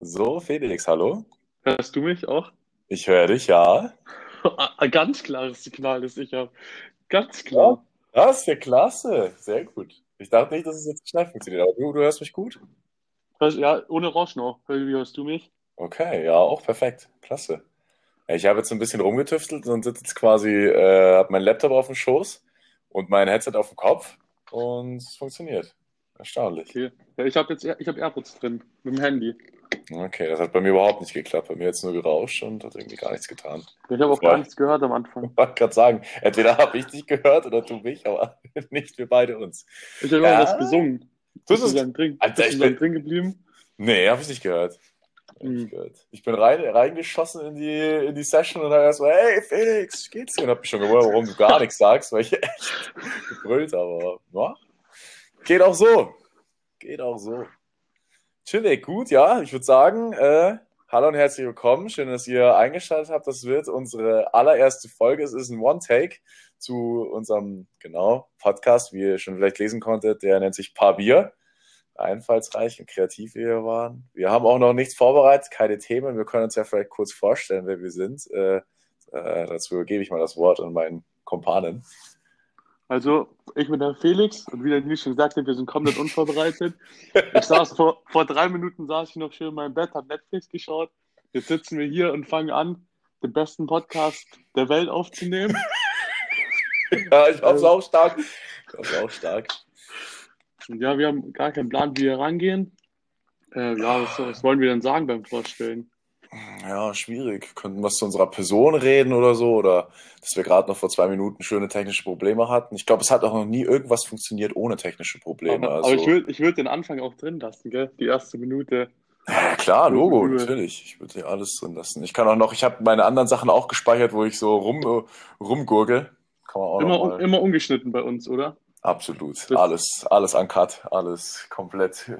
So, Felix, hallo. Hörst du mich auch? Ich höre dich, ja. Ein ganz klares Signal, das ich habe. Ganz Ja, klar. das ist ja klasse. Sehr gut. Ich dachte nicht, dass es jetzt schnell funktioniert, aber du, du hörst mich gut? Ja, ohne Rausch noch. Wie hörst du mich? Okay, ja, auch perfekt. Klasse. Ja, Ich habe jetzt ein bisschen rumgetüftelt und sitze jetzt quasi, äh, habe meinen Laptop auf dem Schoß und mein Headset auf dem Kopf und es funktioniert. Erstaunlich. Okay. Ja, ich habe jetzt ich hab AirPods drin mit dem Handy. Okay, das hat bei mir überhaupt nicht geklappt. Bei mir hat es nur gerauscht und hat irgendwie gar nichts getan. Ich habe auch gar nichts gehört am Anfang. Ich wollte gerade sagen, entweder habe ich dich gehört oder du mich, aber nicht wir beide uns. Ich habe Ja. was gesungen. Du Bist dann drin, Alter, bist ich bin- drin geblieben? Nee, habe ich nicht gehört. Hab ich, nicht Hm. gehört. ich bin rein, reingeschossen in die, in die Session und habe erstmal, hey Felix, wie geht's dir? Und hab mich schon gewundert, warum du gar nichts sagst, weil ich echt gebrüllt habe. Aber, ja, geht auch so. Geht auch so. Chillig, gut, ja. Ich würde sagen, äh, hallo und herzlich willkommen. Schön, dass ihr eingeschaltet habt. Das wird unsere allererste Folge. Es ist ein One-Take zu unserem, genau, Podcast, wie ihr schon vielleicht lesen konntet. Der nennt sich Paar Bier einfallsreich und kreativ wie wir waren. Wir haben auch noch nichts vorbereitet, keine Themen. Wir können uns ja vielleicht kurz vorstellen, wer wir sind. Äh, äh, dazu gebe ich mal das Wort an meinen Kompanen. Also, ich bin der Felix und wie der Nils schon sagte, wir sind komplett unvorbereitet. Ich saß vor, vor drei Minuten saß ich noch schön in meinem Bett, habe Netflix geschaut. Jetzt sitzen wir hier und fangen an, den besten Podcast der Welt aufzunehmen. Ja, ich hoffe auch stark. Ich hoffe auch stark. Und ja, wir haben gar keinen Plan, wie wir rangehen. Äh, ja, was, was wollen wir denn sagen beim Vorstellen? Ja, schwierig. Könnten wir zu unserer Person reden oder so? Oder dass wir gerade noch vor zwei Minuten schöne technische Probleme hatten. Ich glaube, es hat auch noch nie irgendwas funktioniert ohne technische Probleme. Aber, also, aber ich würde ich würd den Anfang auch drin lassen, gell? Die erste Minute. Ja, klar, Logo, Übel. natürlich. Ich würde hier alles drin lassen. Ich kann auch noch, ich habe meine anderen Sachen auch gespeichert, wo ich so rum, äh, rumgurgel. Kann man auch Immer, un, immer ungeschnitten bei uns, oder? Absolut. Das- Alles, alles uncut, alles komplett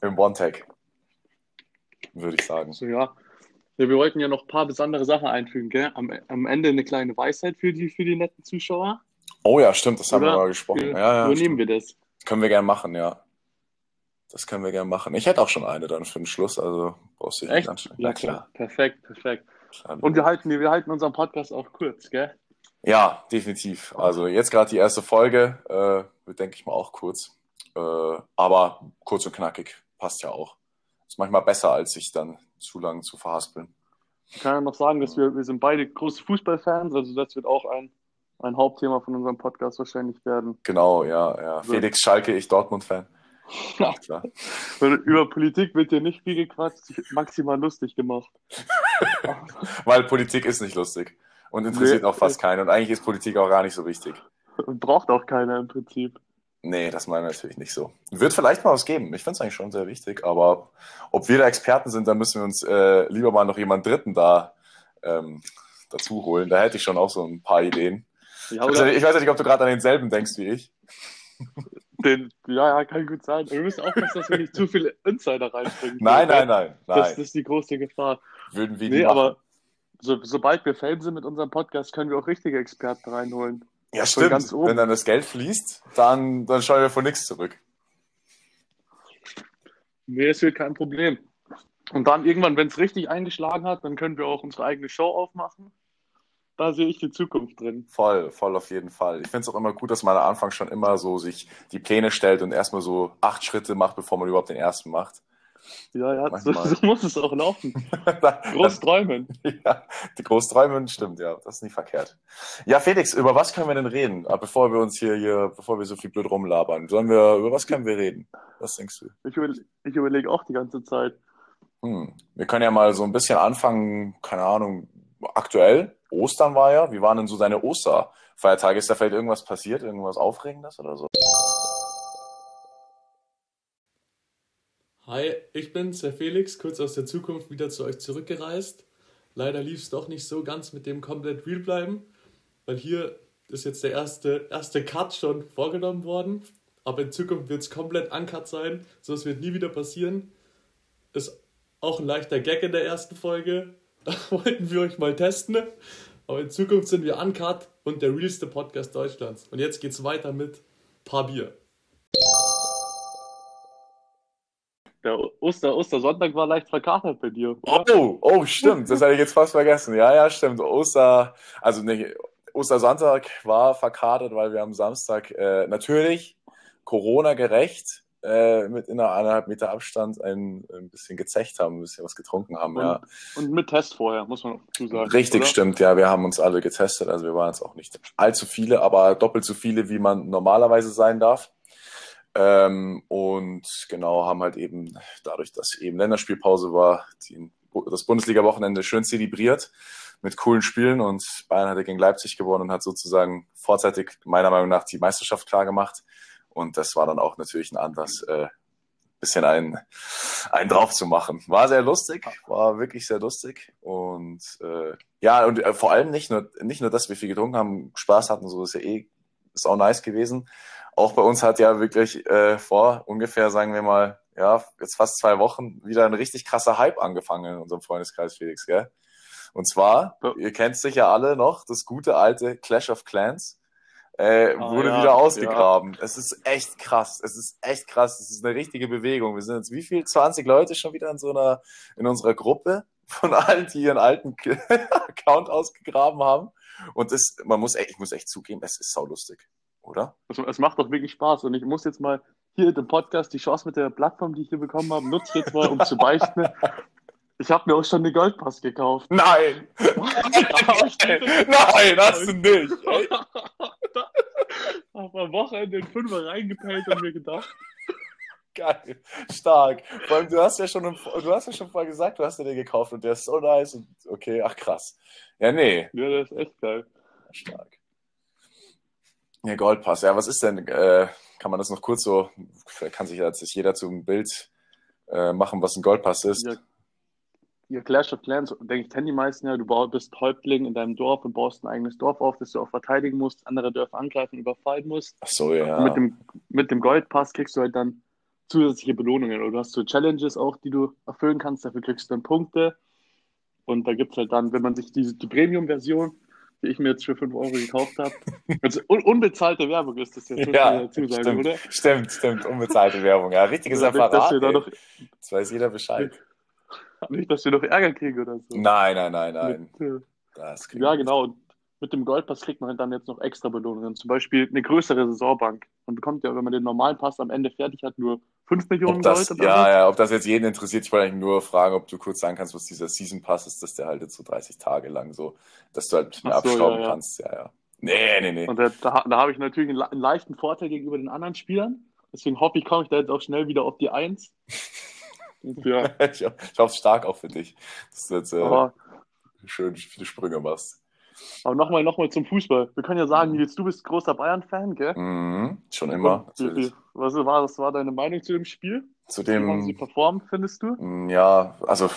im One-Tag. Würde ich sagen. So, ja. ja. Wir wollten ja noch ein paar besondere Sachen einfügen, gell? Am, am Ende eine kleine Weisheit für die, für die netten Zuschauer. Oh ja, stimmt, das haben wir Oder? mal gesprochen. Wie, Ja, ja, übernehmen stimmt. wir das? Können wir gerne machen, ja. Das können wir gerne machen. Ich hätte auch schon eine dann für den Schluss, also brauchst du dich nicht Echt? anstrengen. Ja, klar. Perfekt, perfekt. klar. Und wir halten, wir halten unseren Podcast auch kurz, gell? Ja, definitiv. Also jetzt gerade die erste Folge, äh, wird, denke ich mal, auch kurz. Äh, aber kurz und knackig. Passt ja auch. Ist manchmal besser, als sich dann zu lang zu verhaspeln. Ich kann ja noch sagen, dass wir, wir sind beide große Fußballfans, also das wird auch ein, ein Hauptthema von unserem Podcast wahrscheinlich werden. Genau, ja, ja. So. Felix Schalke, ich Dortmund-Fan. Ja. Klar. Über Politik wird hier nicht viel gequatscht, maximal lustig gemacht. Weil Politik ist nicht lustig. Und interessiert Nee. auch fast keinen. Und eigentlich ist Politik auch gar nicht so wichtig. Und braucht auch keiner im Prinzip. Nee, das meinen wir natürlich nicht so. Wird vielleicht mal was geben. Ich finde es eigentlich schon sehr wichtig. Aber ob wir da Experten sind, dann müssen wir uns äh, lieber mal noch jemand Dritten da ähm, dazu holen. Da hätte ich schon auch so ein paar Ideen. Ja, Ich weiß, nicht- ich weiß nicht, ob du gerade an denselben denkst wie ich. den, ja, ja, kann gut sein. Aber wir müssen aufpassen, dass wir nicht zu viele Insider reinbringen. Nein, nein, nein, Das, nein. das ist die große Gefahr. Würden wir Nee, aber so, sobald wir Fame sind mit unserem Podcast, können wir auch richtige Experten reinholen. Ja, von stimmt. ganz oben. Wenn dann das Geld fließt, dann, dann schauen wir von nichts zurück. Nee, es wird kein Problem. Und dann irgendwann, wenn es richtig eingeschlagen hat, dann können wir auch unsere eigene Show aufmachen. Da sehe ich die Zukunft drin. Voll, voll auf jeden Fall. Ich finde es auch immer gut, dass man am Anfang schon immer so sich die Pläne stellt und erstmal so acht Schritte macht, bevor man überhaupt den ersten macht. Ja, ja, so, so muss es auch laufen. Groß träumen. Ja, die Großträumen, stimmt, ja, das ist nicht verkehrt. Ja, Felix, über was können wir denn reden? Ah, Bevor wir uns hier, hier, bevor wir so viel blöd rumlabern, sollen wir, über was können wir reden? Was denkst du? Ich, überle ich überlege auch die ganze Zeit. Hm. Wir können ja mal so ein bisschen anfangen, keine Ahnung, aktuell, Ostern war ja, wie waren denn so deine Osterfeiertage? Ist da vielleicht irgendwas passiert, irgendwas Aufregendes oder so? Hi, ich bin's, der Felix, kurz aus der Zukunft wieder zu euch zurückgereist. Leider lief es doch nicht so ganz mit dem komplett real bleiben, weil hier ist jetzt der erste, erste Cut schon vorgenommen worden. Aber in Zukunft wird es komplett uncut sein, so es wird nie wieder passieren. Ist auch ein leichter Gag in der ersten Folge. Da wollten wir euch mal testen. Aber in Zukunft sind wir uncut und der realste Podcast Deutschlands. Und jetzt geht's weiter mit Paar Bier. Der Oster, Ostersonntag war leicht verkatert bei dir. Oder? Oh, oh, stimmt. Das hätte ich jetzt fast vergessen. Ja, ja, stimmt. Oster, also nicht, Ostersonntag war verkatert, weil wir am Samstag äh, natürlich Corona-gerecht äh, mit in einer eineinhalb Meter Abstand ein, ein bisschen gezecht haben, ein bisschen was getrunken haben, Und, ja. und mit Test vorher, muss man dazu sagen. Richtig, oder? stimmt, ja. Wir haben uns alle getestet. Also wir waren jetzt auch nicht allzu viele, aber doppelt so viele, wie man normalerweise sein darf. Ähm, und genau, haben halt eben dadurch, dass eben Länderspielpause war, die, das Bundesliga-Wochenende schön zelebriert mit coolen Spielen und Bayern hatte gegen Leipzig gewonnen und hat sozusagen vorzeitig meiner Meinung nach die Meisterschaft klar gemacht. Und das war dann auch natürlich ein Anlass, äh, bisschen einen, einen drauf zu machen. War sehr lustig, war wirklich sehr lustig. Und äh, ja, und äh, vor allem nicht nur, nicht nur, dass wir viel getrunken haben, Spaß hatten, so ist ja eh, ist auch nice gewesen. Auch bei uns hat ja wirklich äh, vor ungefähr, sagen wir mal, ja, jetzt fast zwei Wochen wieder ein richtig krasser Hype angefangen in unserem Freundeskreis, Felix, gell? Und zwar, Ja. ihr kennt sicher alle noch, das gute alte Clash of Clans äh, Ah, wurde ja, wieder ausgegraben. Es ist echt krass. Es ist echt krass. Es ist eine richtige Bewegung. Wir sind jetzt wie viel? 20 Leute schon wieder in so einer, in unserer Gruppe von allen, die ihren alten Account ausgegraben haben. Und das, man muss echt, ich muss echt zugeben, es ist saulustig. Oder? Es, es macht doch wirklich Spaß. Und ich muss jetzt mal hier im Podcast die Chance mit der Plattform, die ich hier bekommen habe, nutze ich jetzt mal, um zu beichten. Ich habe mir auch schon eine Goldpass gekauft. Nein! Nein, hast du nicht! Ey. Habe am Wochenende in Fünfer reingepellt und mir gedacht, Geil, stark. Vor allem, du hast ja schon, du hast ja schon vorher gesagt, du hast dir den gekauft und der ist so nice und okay, ach krass. Ja, nee, ja, das ist echt geil. stark. Ja, Goldpass. Ja, was ist denn, äh, kann man das noch kurz so, kann sich jetzt jeder zu einem Bild äh, machen, was ein Goldpass ist? Ja, ja, Clash of Clans, denke ich, kennen die meisten ja. Du bist Häuptling in deinem Dorf und baust ein eigenes Dorf auf, das du auch verteidigen musst, andere Dörfer angreifen, überfallen musst. Ach so, Und ja. mit dem, mit dem Goldpass kriegst du halt dann zusätzliche Belohnungen. Oder du hast so Challenges auch, die du erfüllen kannst. Dafür kriegst du dann Punkte. Und da gibt es halt dann, wenn man sich diese die Premium-Version, die ich mir jetzt für 5 Euro gekauft habe, also un unbezahlte Werbung ist das jetzt, Ja, sagen, stimmt, oder? stimmt, stimmt, unbezahlte Werbung. Ja, richtiges Nicht, dass Apparat. wir da noch, Jetzt weiß jeder Bescheid. nicht, dass wir noch Ärger kriegen oder so. Nein, nein, nein, nein. Mit, äh, Das Ja, genau. Mit dem Goldpass kriegt man dann jetzt noch extra Belohnungen. Zum Beispiel eine größere Saisonbank. Man bekommt ja, wenn man den normalen Pass am Ende fertig hat, nur 5 Millionen Ob das, Gold. ja, ja, ob das jetzt jeden interessiert, ich wollte eigentlich nur fragen, ob du kurz sagen kannst, was dieser Season Pass ist, dass der halt jetzt so 30 Tage lang so, dass du halt mehr so, abstauben ja, ja. kannst. Ja, ja. Nee, nee, nee. Und da, da, da habe ich natürlich einen, einen leichten Vorteil gegenüber den anderen Spielern. Deswegen hoffe ich, komme ich da jetzt auch schnell wieder auf die Eins. Und ja, ich, ich hoffe stark auch für dich, dass du jetzt äh, schön viele Sprünge machst. Aber nochmal noch mal zum Fußball. Wir können ja sagen, Nils, du bist großer Bayern-Fan, gell? Mhm, schon immer, Und Was war, was war deine Meinung zu dem Spiel? Zu Wie haben sie dem, performt, findest du? Mm, Ja, also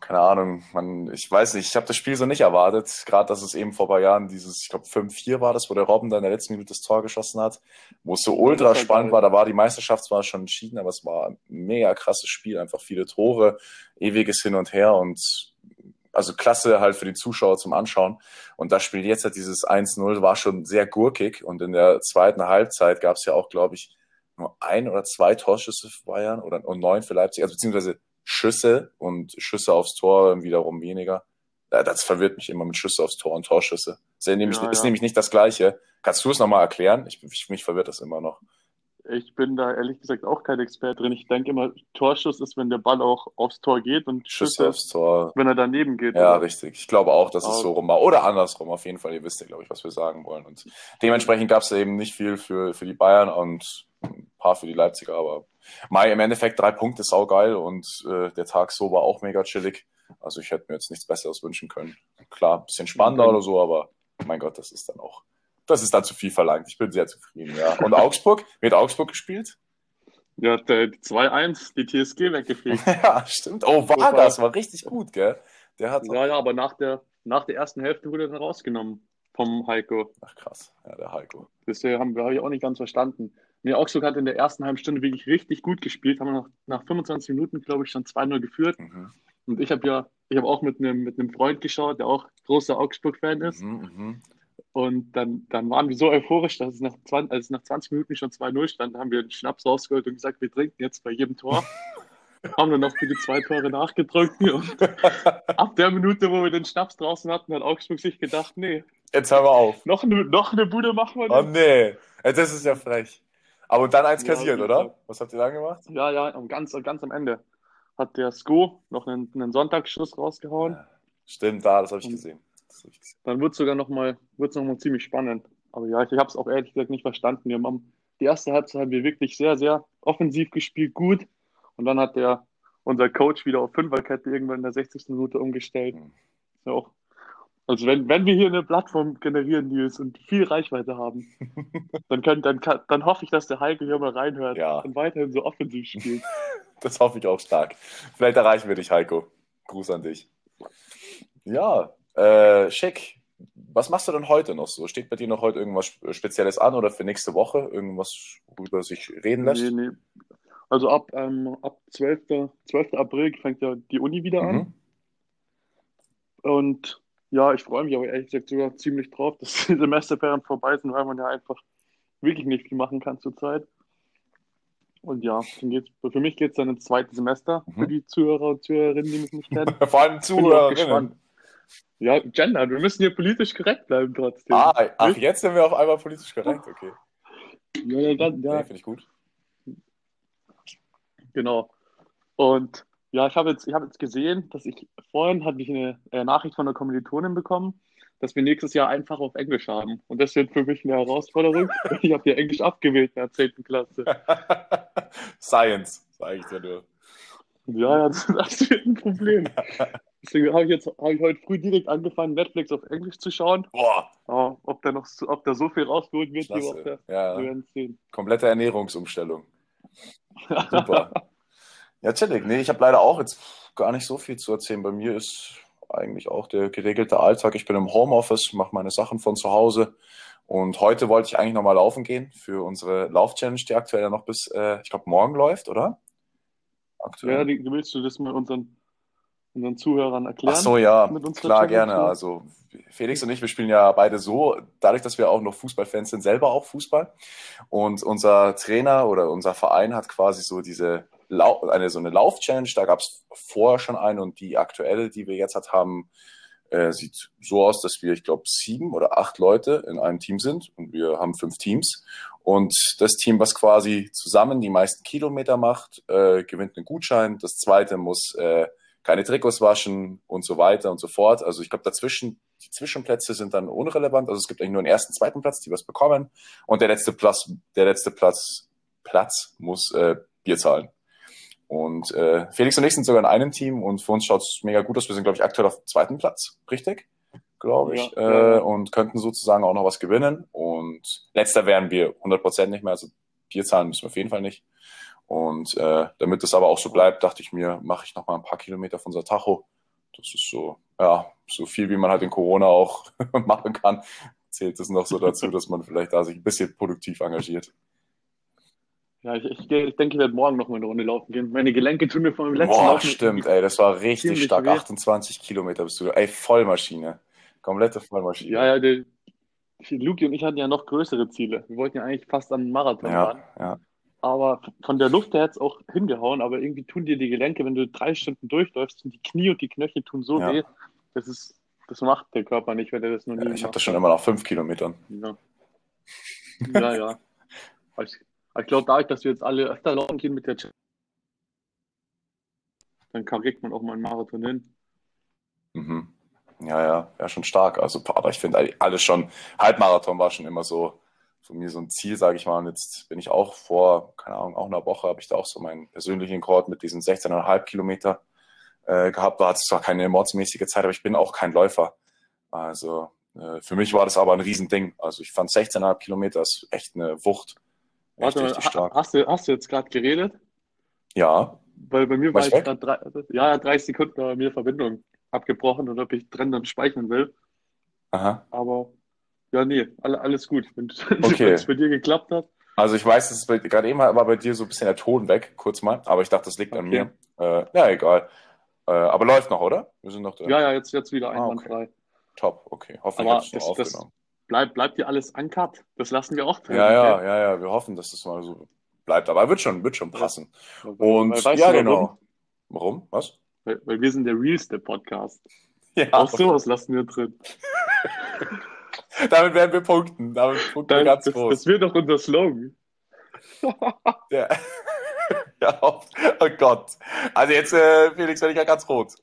keine Ahnung, man, ich weiß nicht, ich habe das Spiel so nicht erwartet, gerade dass es eben vor ein paar Jahren dieses, ich glaube 5-4 war das, wo der Robben dann in der letzten Minute das Tor geschossen hat, wo es so ultra war spannend war, da war die Meisterschaft zwar schon entschieden, aber es war ein mega krasses Spiel, einfach viele Tore, ewiges Hin und Her und also klasse halt für die Zuschauer zum Anschauen. Und das Spiel jetzt hat dieses 1-0 war schon sehr gurkig und in der zweiten Halbzeit gab es ja auch, glaube ich, nur ein oder zwei Torschüsse für Bayern oder und neun für Leipzig, also beziehungsweise Schüsse und Schüsse aufs Tor wiederum weniger. Ja, Das verwirrt mich immer mit Schüsse aufs Tor und Torschüsse. Das ist nämlich, Ja, ist ja. nämlich nicht das Gleiche. Kannst du es nochmal erklären? Ich, mich verwirrt das immer noch. Ich bin da ehrlich gesagt auch kein Experte drin. Ich denke immer, Torschuss ist, wenn der Ball auch aufs Tor geht und Schüsse Schüsse, aufs Tor. wenn er daneben geht. Ja, oder? richtig. Ich glaube auch, dass es Aber- so rum war. Oder andersrum, auf jeden Fall. Ihr wisst ja, glaube ich, was wir sagen wollen. Und dementsprechend gab es eben nicht viel für, für die Bayern und ein paar für die Leipziger. Aber Mai im Endeffekt drei Punkte, saugeil. Und äh, der Tag so war auch mega chillig. Also ich hätte mir jetzt nichts Besseres wünschen können. Klar, ein bisschen spannender Okay. oder so, aber mein Gott, das ist dann auch, das ist dann zu viel verlangt. Ich bin sehr zufrieden, ja. Und Augsburg? Wird Augsburg gespielt? Ja, der 2-1, die TSG weggefegt. ja, stimmt. Oh, Vargas war richtig gut, gell? Der hat. ja, ja, aber nach der, nach der ersten Hälfte wurde er dann rausgenommen vom Heiko. Ach krass, ja, der Heiko. Das äh, haben wir hab ich auch nicht ganz verstanden. Nee, Augsburg hat in der ersten halben Stunde wirklich richtig gut gespielt. Haben wir noch nach 25 Minuten, glaube ich, schon 2-0 geführt. Mhm. Und ich habe ja, ich habe auch mit einem mit einem Freund geschaut, der auch großer Augsburg-Fan ist. Mhm, mhm. Und dann, dann waren wir so euphorisch, dass es nach 20, als es nach 20 Minuten schon 2-0 stand, haben wir den Schnaps rausgeholt und gesagt, wir trinken jetzt bei jedem Tor. haben dann noch für die zwei Tore nachgedrückt. Und ab der Minute, wo wir den Schnaps draußen hatten, hat Augsburg sich gedacht, nee, Jetzt hören wir auf. noch eine, noch eine Bude machen wir Oh nicht. nee, Ja, das ist ja frech. Aber dann eins Ja, kassiert, oder? Was habt ihr dann gemacht? Ja, ja, ganz, ganz am Ende hat der Sko noch einen, einen Sonntagsschuss rausgehauen. Stimmt, da, das habe ich Und- gesehen. Dann wird es sogar nochmal noch mal ziemlich spannend. Aber ja, ich, ich habe es auch ehrlich gesagt nicht verstanden. Wir haben die erste Halbzeit haben wir wirklich sehr, sehr offensiv gespielt, gut. Und dann hat der, unser Coach wieder auf Fünferkette irgendwann in der 60. Minute umgestellt. Mhm. Ja, auch. Also wenn, wenn wir hier eine Plattform generieren, Nils, und viel Reichweite haben, dann, können, dann, kann, dann hoffe ich, dass der Heike hier mal reinhört Ja. und weiterhin so offensiv spielt. Das hoffe ich auch stark. Vielleicht erreichen wir dich, Heiko. Gruß an dich. Ja, äh, schick. Was machst du denn heute noch so? Steht bei dir noch heute irgendwas Spezielles an oder für nächste Woche? Irgendwas, worüber sich reden lässt? Nee, nee. Also ab, ähm, ab 12. 12. April fängt ja die Uni wieder an. Mhm. Und ja, ich freue mich aber ehrlich gesagt sogar ziemlich drauf, dass die Semesterferien vorbei sind, weil man ja einfach wirklich nicht viel machen kann zurzeit. Und ja, für mich geht es dann ins zweite Semester Mhm. für die Zuhörer und Zuhörerinnen, die mich nicht kennen. Vor allem Bin Ja, Gender, wir müssen hier politisch korrekt bleiben trotzdem. Ah, ach, jetzt sind wir auf einmal politisch korrekt. Okay. Ja, ja, Ja. ja, Finde ich gut. genau. Und ja, ich habe jetzt, ich habe jetzt gesehen, dass ich vorhin hatte ich eine äh, Nachricht von einer Kommilitonin bekommen, dass wir nächstes Jahr einfach auf Englisch haben. Und das wird für mich eine Herausforderung. Ich habe ja Englisch abgewählt in der 10. Klasse. Science, sage ich dir nur. Ja, ja, das, das wird ein Problem. Deswegen habe ich jetzt habe ich heute früh direkt angefangen, Netflix auf Englisch zu schauen. Boah, Aber ob da noch so, ob da so viel rausgeholt wird, klasse. wir Ja, werden sehen. komplette Ernährungsumstellung. Super. Ja, chillig. Nee, ich habe leider auch jetzt gar nicht so viel zu erzählen. Bei mir ist eigentlich auch der geregelte Alltag. Ich bin im Homeoffice, mache meine Sachen von zu Hause. Und heute wollte ich eigentlich nochmal laufen gehen für unsere Lauf-Challenge, die aktuell ja noch bis, äh, ich glaube, morgen läuft, oder? Aktuell. Ja, die- willst du das mal unseren, unseren Zuhörern erklären? Ach so, ja, klar, gerne. Also Felix und ich, wir spielen ja beide so, dadurch, dass wir auch noch Fußballfans sind, selber auch Fußball. Und unser Trainer oder unser Verein hat quasi so diese eine so eine Lauf-Challenge. Da gab es vorher schon eine und die aktuelle, die wir jetzt hat, haben, äh, sieht so aus, dass wir, ich glaube, sieben oder acht Leute in einem Team sind und wir haben fünf Teams. Und das Team, was quasi zusammen die meisten Kilometer macht, äh, gewinnt einen Gutschein. Das zweite muss äh, keine Trikots waschen und so weiter und so fort. Also ich glaube, dazwischen, die Zwischenplätze sind dann unrelevant. Also es gibt eigentlich nur einen ersten, zweiten Platz, die was bekommen. Und der letzte Platz, der letzte Platz, Platz muss äh, Bier zahlen. Und äh, Felix und ich sind sogar in einem Team und für uns schaut es mega gut aus. Wir sind, glaube ich, aktuell auf dem zweiten Platz, richtig? Glaube ich. Ja, äh, ja. Und könnten sozusagen auch noch was gewinnen. Und letzter wären wir 100% nicht mehr. Also Bier zahlen müssen wir auf jeden Fall nicht. Und äh, damit das aber auch so bleibt, dachte ich mir, mache ich noch mal ein paar Kilometer von Satacho. Das ist so, ja, so viel, wie man halt in Corona auch machen kann. Zählt es noch so dazu, dass man vielleicht da sich ein bisschen produktiv engagiert. Ja, ich, ich, ich denke, ich werde morgen noch mal eine Runde laufen gehen. Meine Gelenke tun mir vom letzten Boah, Laufen stimmt, ey, das war richtig stark. weh. 28 Kilometer bist du. Ey, Vollmaschine. Komplette Vollmaschine. Ja, ja, der, Luki und ich hatten ja noch größere Ziele. Wir wollten ja eigentlich fast an einen Marathon ja, ja. Aber von der Luft her hat es auch hingehauen, aber irgendwie tun dir die Gelenke, wenn du drei Stunden durchläufst und die Knie und die Knöchel tun so Ja. weh. Das ist, das macht der Körper nicht, wenn er das noch nie ja ich habe das schon immer nach fünf Kilometern. Ja, ja. ja. Aber ich, ich glaube, dadurch, dass wir jetzt alle öfter laufen gehen mit der Challenge, dann kriegt man auch mal einen Marathon hin. Mhm. Ja, ja, ja, schon stark. Also, aber ich finde alles schon, Halbmarathon war schon immer so von mir so ein Ziel, sage ich mal. Und jetzt bin ich auch vor, keine Ahnung, auch einer Woche habe ich da auch so meinen persönlichen Rekord mit diesen 16,5 Kilometer äh, gehabt. War es zwar keine mordsmäßige Zeit, aber ich bin auch kein Läufer. Also äh, für mich war das aber ein Riesending. Also ich fand 16,5 Kilometer ist echt eine Wucht. Echt Warte ha- hast du, hast du jetzt gerade geredet? Ja, Weil bei mir War war ich gerade drei, ja, ja, 30 Sekunden bei mir Verbindung abgebrochen und ob ich drin dann speichern will. aha. Aber ja, nee, alle, alles gut. Wenn Okay. es bei dir geklappt hat. Also ich weiß, es gerade eben war bei dir so ein bisschen der Ton weg, kurz mal, aber ich dachte, das liegt an Okay. mir. Äh, ja, egal. Äh, aber läuft noch, oder? Wir sind noch drin. Ja, ja, jetzt, jetzt wieder Ah, okay. einwandfrei. Top, okay. Hoffentlich Aber es das- noch das- aufgenommen. bleibt, bleibt dir alles uncut. Das lassen wir auch drin. Ja, ja, okay? ja, ja. Wir hoffen, dass das mal so bleibt. Aber wird schon, wird schon passen. Weil- Und weißt ja, du, warum? genau. Warum? Was? Weil, weil wir sind der realste Podcast. Ja, Auch sowas lassen wir drin. damit werden wir punkten. Damit punkten wir Dann, ganz das, groß. das wird doch unser Slogan. Ja. ja, oh Gott. Also jetzt, äh, Felix, werde ich ja ganz rot.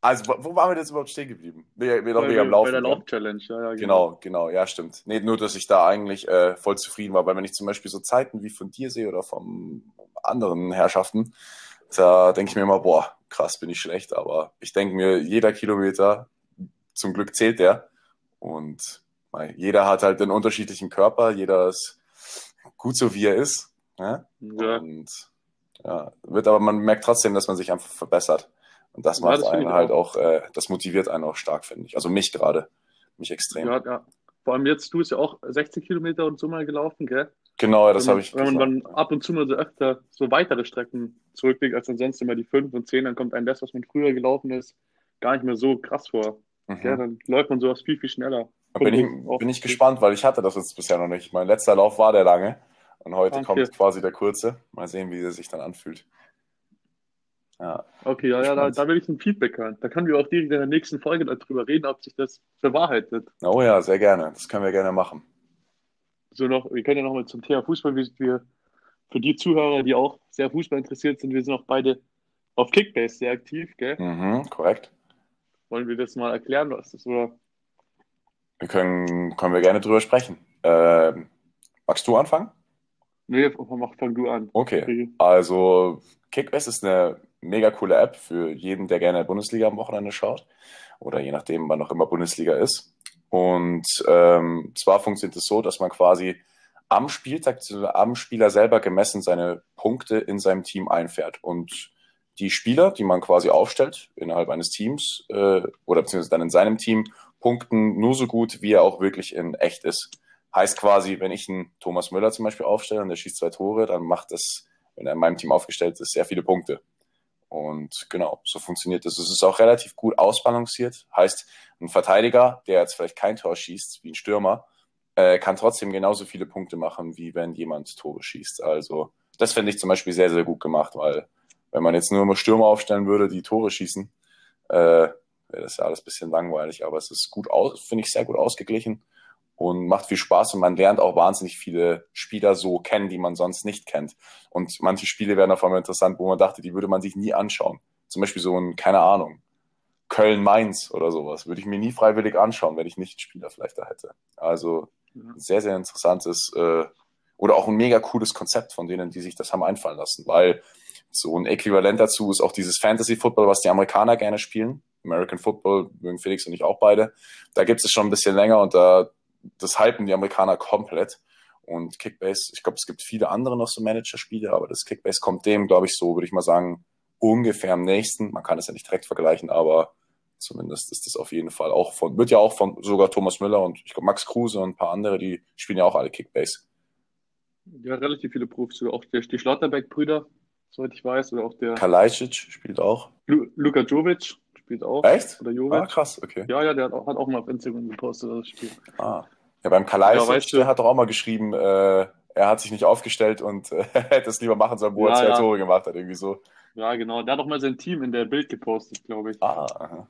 Also, wo- wo waren wir jetzt überhaupt stehen geblieben? Wir, wir noch Bei, wegen am bei Laufen. der ne? Lauf-Challenge, ja, ja, Genau, genau, ja, stimmt. Nee, nur, dass ich da eigentlich äh, voll zufrieden war, weil wenn ich zum Beispiel so Zeiten wie von dir sehe oder von anderen Herrschaften, da denke ich mir immer, boah, krass, bin ich schlecht, aber ich denke mir, jeder Kilometer, zum Glück zählt der und mei, jeder hat halt einen unterschiedlichen Körper, jeder ist gut so, wie er ist. Ne? Ja, Und ja, wird aber man merkt trotzdem, dass man sich einfach verbessert. Und das Ja, macht finde einen halt auch, äh, das motiviert einen auch stark, finde ich. Also mich gerade, mich extrem. ja, ja. Vor allem jetzt, du bist ja auch 60 Kilometer und so mal gelaufen, gell? Genau, das habe ich Wenn man dann ab und zu mal so öfter so weitere Strecken zurücklegt, als ansonsten immer die 5 und 10, dann kommt einem das, was man früher gelaufen ist, gar nicht mehr so krass vor. Mhm. Dann läuft man sowas viel, viel schneller. Da bin ich, bin ich gespannt, weil ich hatte das jetzt bisher noch nicht. Mein letzter Lauf war der lange und heute Okay. kommt quasi der kurze. Mal sehen, wie der sich dann anfühlt. Ja, Okay, ja, ja, da, da will ich ein Feedback hören. Da können wir auch direkt in der nächsten Folge darüber reden, ob sich das bewahrheitet. oh ja, sehr gerne. Das können wir gerne machen. So noch, wir können ja nochmal zum Thema Fußball, wir, wir, für die Zuhörer, die auch sehr Fußball interessiert sind, wir sind auch beide auf Kickbase sehr aktiv, gell? Mhm, korrekt. Wollen wir das mal erklären, was das oder? Wir können, können wir gerne drüber sprechen. Ähm, magst du anfangen? Nee, mach, fang du an. Okay. Also Kickbase ist eine mega coole App für jeden, der gerne Bundesliga am Wochenende schaut oder je nachdem, wann auch immer Bundesliga ist. Und ähm, zwar funktioniert es so, dass man quasi am Spieltag, am Spieler selber gemessen seine Punkte in seinem Team einfährt. Und die Spieler, die man quasi aufstellt innerhalb eines Teams äh, oder beziehungsweise dann in seinem Team, punkten nur so gut, wie er auch wirklich in echt ist. Heißt quasi, wenn ich einen Thomas Müller zum Beispiel aufstelle und der schießt zwei Tore, dann macht das, wenn er in meinem Team aufgestellt ist, sehr viele Punkte. Und genau, so funktioniert das. Es ist auch relativ gut ausbalanciert. Heißt, ein Verteidiger, der jetzt vielleicht kein Tor schießt, wie ein Stürmer, äh, kann trotzdem genauso viele Punkte machen, wie wenn jemand Tore schießt. Also, das finde ich zum Beispiel sehr, sehr gut gemacht, weil wenn man jetzt nur immer Stürmer aufstellen würde, die Tore schießen, äh, wäre das ja alles ein bisschen langweilig. Aber es ist gut aus, finde ich sehr gut ausgeglichen und macht viel Spaß und man lernt auch wahnsinnig viele Spieler so kennen, die man sonst nicht kennt. Und manche Spiele werden auf einmal interessant, wo man dachte, die würde man sich nie anschauen. Zum Beispiel so ein, keine Ahnung, Köln-Mainz oder sowas. Würde ich mir nie freiwillig anschauen, wenn ich nicht einen Spieler vielleicht da hätte. Also sehr, sehr interessantes äh, oder auch ein mega cooles Konzept von denen, die sich das haben einfallen lassen, weil so ein Äquivalent dazu ist auch dieses Fantasy Football, was die Amerikaner gerne spielen. American Football mögen Felix und ich auch beide. Da gibt es schon ein bisschen länger und da das hypen die Amerikaner komplett. Und Kickbase, ich glaube, es gibt viele andere noch so Manager-Spiele, aber das Kickbase kommt dem, glaube ich, so, würde ich mal sagen, ungefähr am nächsten. Man kann es ja nicht direkt vergleichen, aber zumindest ist das auf jeden Fall auch von, wird ja auch von sogar Thomas Müller und ich glaube Max Kruse und ein paar andere, die spielen ja auch alle Kickbase. Ja, relativ viele Profis, auch der, die Schlotterbeck-Brüder, soweit ich weiß, oder auch der Kalajdzic spielt auch. Lu Luka Jovic spielt auch. Echt? Oder Ah, Jovic. krass, okay. Ja, ja, der hat auch, hat auch mal auf Instagram gepostet, dass er spielt. Ah. Ja, beim Kalajdzic, Ja, weißt du- der hat doch auch mal geschrieben, äh, er hat sich nicht aufgestellt und äh, hätte es lieber machen sollen, wo er Ja, zwei ja. Tore gemacht hat, irgendwie so. Ja, genau. Der hat auch mal sein Team in der Bild gepostet, glaube ich. Ah, aha.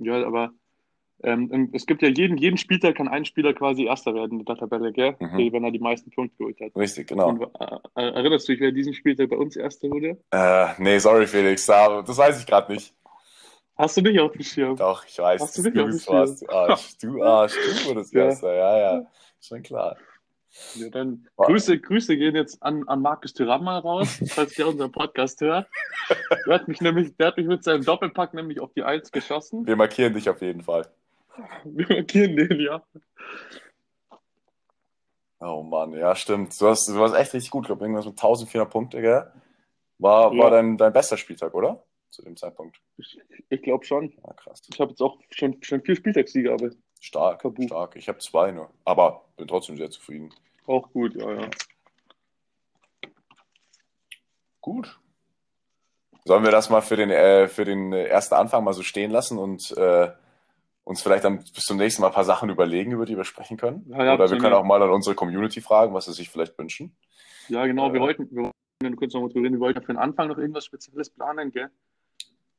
Ja, aber ähm, es gibt ja jeden, jeden Spieltag kann ein Spieler quasi Erster werden in der Tabelle, gell? Mhm. Wenn er die meisten Punkte geholt hat. richtig, genau. Und, äh, erinnerst du dich, wer diesen Spieltag bei uns Erster wurde? Äh, nee, sorry, Felix, da, das weiß ich gerade nicht. Hast du nicht auf dem Schirm? Doch, ich weiß, Hast du nicht auf du dem es warst. Du Arsch, du Arsch, du wurdest Ja. Erster, ja, ja, schon klar. Ja, dann Wow. Grüße, Grüße gehen jetzt an, an Markus Thuram mal raus, falls der unseren Podcast hört. Der hat mich nämlich, der hat mich mit seinem Doppelpack nämlich auf die Eins geschossen. Wir markieren dich auf jeden Fall. Wir markieren den, ja. Oh Mann, ja, stimmt. Du hast, du warst echt richtig gut. Ich glaube, irgendwas mit 1400 Punkte, gell? War, Ja. war dein, dein bester Spieltag, oder? Zu dem Zeitpunkt. Ich, ich glaube schon. Ja, krass. Ich habe jetzt auch schon, schon vier Spieltagssieger, aber Stark, Tabu. stark. Ich habe zwei nur. Aber bin trotzdem sehr zufrieden. auch gut, ja, ja. Gut. Sollen wir das mal für den, äh, für den ersten Anfang mal so stehen lassen und äh, uns vielleicht dann bis zum nächsten Mal ein paar Sachen überlegen, über die wir sprechen können. Ja, ja, Oder wir können auch mal an unsere Community fragen, was sie sich vielleicht wünschen. Ja, genau, wir Äh. wollten, wir wollten kurz noch mal drüber reden, wir wollten für den Anfang noch irgendwas Spezielles planen, gell?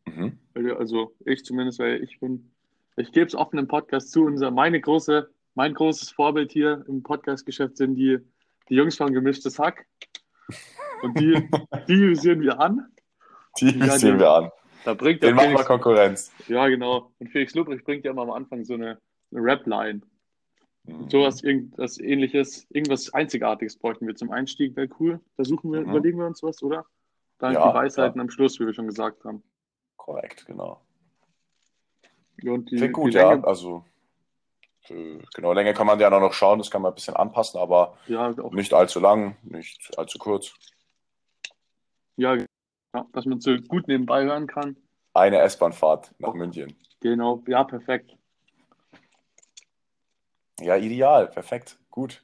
Mhm. Wir, also ich zumindest, weil ich bin, ich gebe es offen im Podcast zu, unser, meine große, mein großes Vorbild hier im Podcast-Geschäft sind die, die Jungs von Gemischtes Hack. Und die, die visieren wir an. Die den- wir an. Da bringt Den machen wir Konkurrenz. ja genau. Und Felix Lubrecht bringt ja immer am Anfang so eine, eine Rap-Line. Mhm. Sowas, irgendwas ähnliches, irgendwas Einzigartiges bräuchten wir zum Einstieg, wäre cool. Da suchen wir, Mhm. überlegen wir uns was, oder? Dann Ja, die Weisheiten am Schluss, wie wir schon gesagt haben. Korrekt, genau. Ja, Und die, Klingt gut, ja. Länge, Also, äh, genau, Länge kann man ja noch schauen, das kann man ein bisschen anpassen, aber ja, nicht allzu lang, nicht allzu kurz. ja, ja, dass man so gut nebenbei hören kann. Eine S-Bahn-Fahrt nach München. Genau, ja, perfekt. Ja, ideal, perfekt, gut.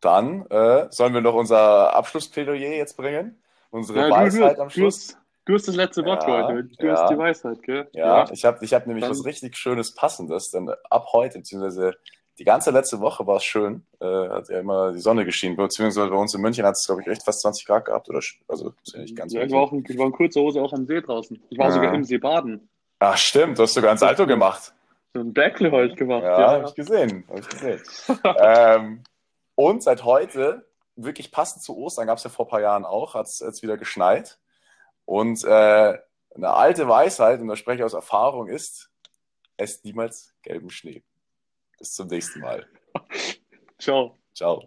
Dann äh, sollen wir noch unser Abschlussplädoyer jetzt bringen? Unsere Ja, Weisheit du, am du, Schluss? hast, du hast das letzte Wort Ja, heute. Du ja. hast die Weisheit, gell? Ja, ich habe ich hab nämlich Dann- was richtig Schönes, Passendes, denn ab heute, beziehungsweise die ganze letzte Woche war es schön, äh, hat ja immer die Sonne geschienen, beziehungsweise bei uns in München hat es, glaube ich, echt fast 20 Grad gehabt, oder, also ist ja nicht ganz Ja, ich war, auch in, ich war in kurzer Hose auch am See draußen. Ich war Ja. sogar im See baden. Ach stimmt, du hast sogar ein Salto gemacht. So ein Backflip habe ich gemacht. Ja, Ja, habe ich gesehen, habe ich gesehen. ähm, und seit heute, wirklich passend zu Ostern, gab es ja vor ein paar Jahren auch, hat es jetzt wieder geschneit. Und äh, eine alte Weisheit, und da spreche ich aus Erfahrung, ist, esst niemals gelben Schnee. Bis zum nächsten Mal. Ciao. Ciao.